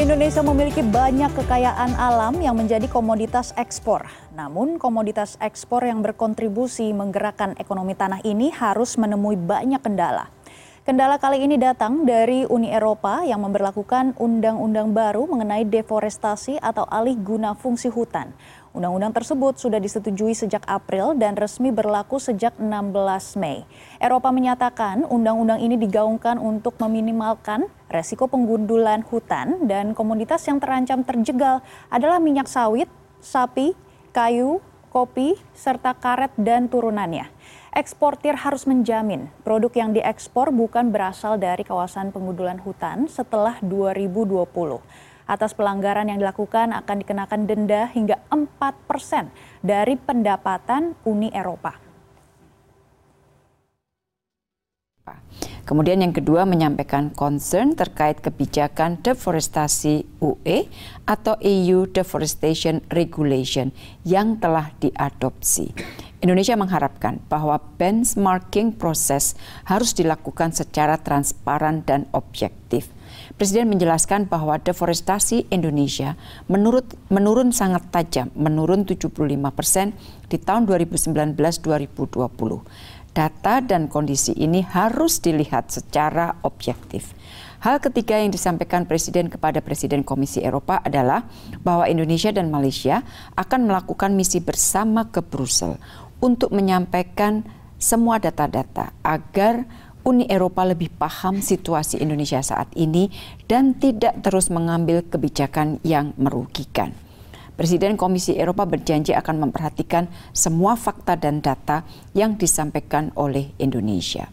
Indonesia memiliki banyak kekayaan alam yang menjadi komoditas ekspor. Namun, komoditas ekspor yang berkontribusi menggerakkan ekonomi tanah ini harus menemui banyak kendala. Kendala kali ini datang dari Uni Eropa yang memperlakukan undang-undang baru mengenai deforestasi atau alih guna fungsi hutan. Undang-undang tersebut sudah disetujui sejak April dan resmi berlaku sejak 16 Mei. Eropa menyatakan undang-undang ini digaungkan untuk meminimalkan resiko penggundulan hutan dan komoditas yang terancam terjegal adalah minyak sawit, sapi, kayu, kopi, serta karet dan turunannya. Eksportir harus menjamin produk yang diekspor bukan berasal dari kawasan penggundulan hutan setelah 2020 atas pelanggaran yang dilakukan akan dikenakan denda hingga 4 persen dari pendapatan Uni Eropa. Kemudian yang kedua menyampaikan concern terkait kebijakan deforestasi UE atau EU Deforestation Regulation yang telah diadopsi. Indonesia mengharapkan bahwa benchmarking proses harus dilakukan secara transparan dan objektif Presiden menjelaskan bahwa deforestasi Indonesia menurut, menurun sangat tajam, menurun 75 persen di tahun 2019-2020. Data dan kondisi ini harus dilihat secara objektif. Hal ketiga yang disampaikan Presiden kepada Presiden Komisi Eropa adalah bahwa Indonesia dan Malaysia akan melakukan misi bersama ke Brussel untuk menyampaikan semua data-data agar Uni Eropa lebih paham situasi Indonesia saat ini dan tidak terus mengambil kebijakan yang merugikan. Presiden Komisi Eropa berjanji akan memperhatikan semua fakta dan data yang disampaikan oleh Indonesia.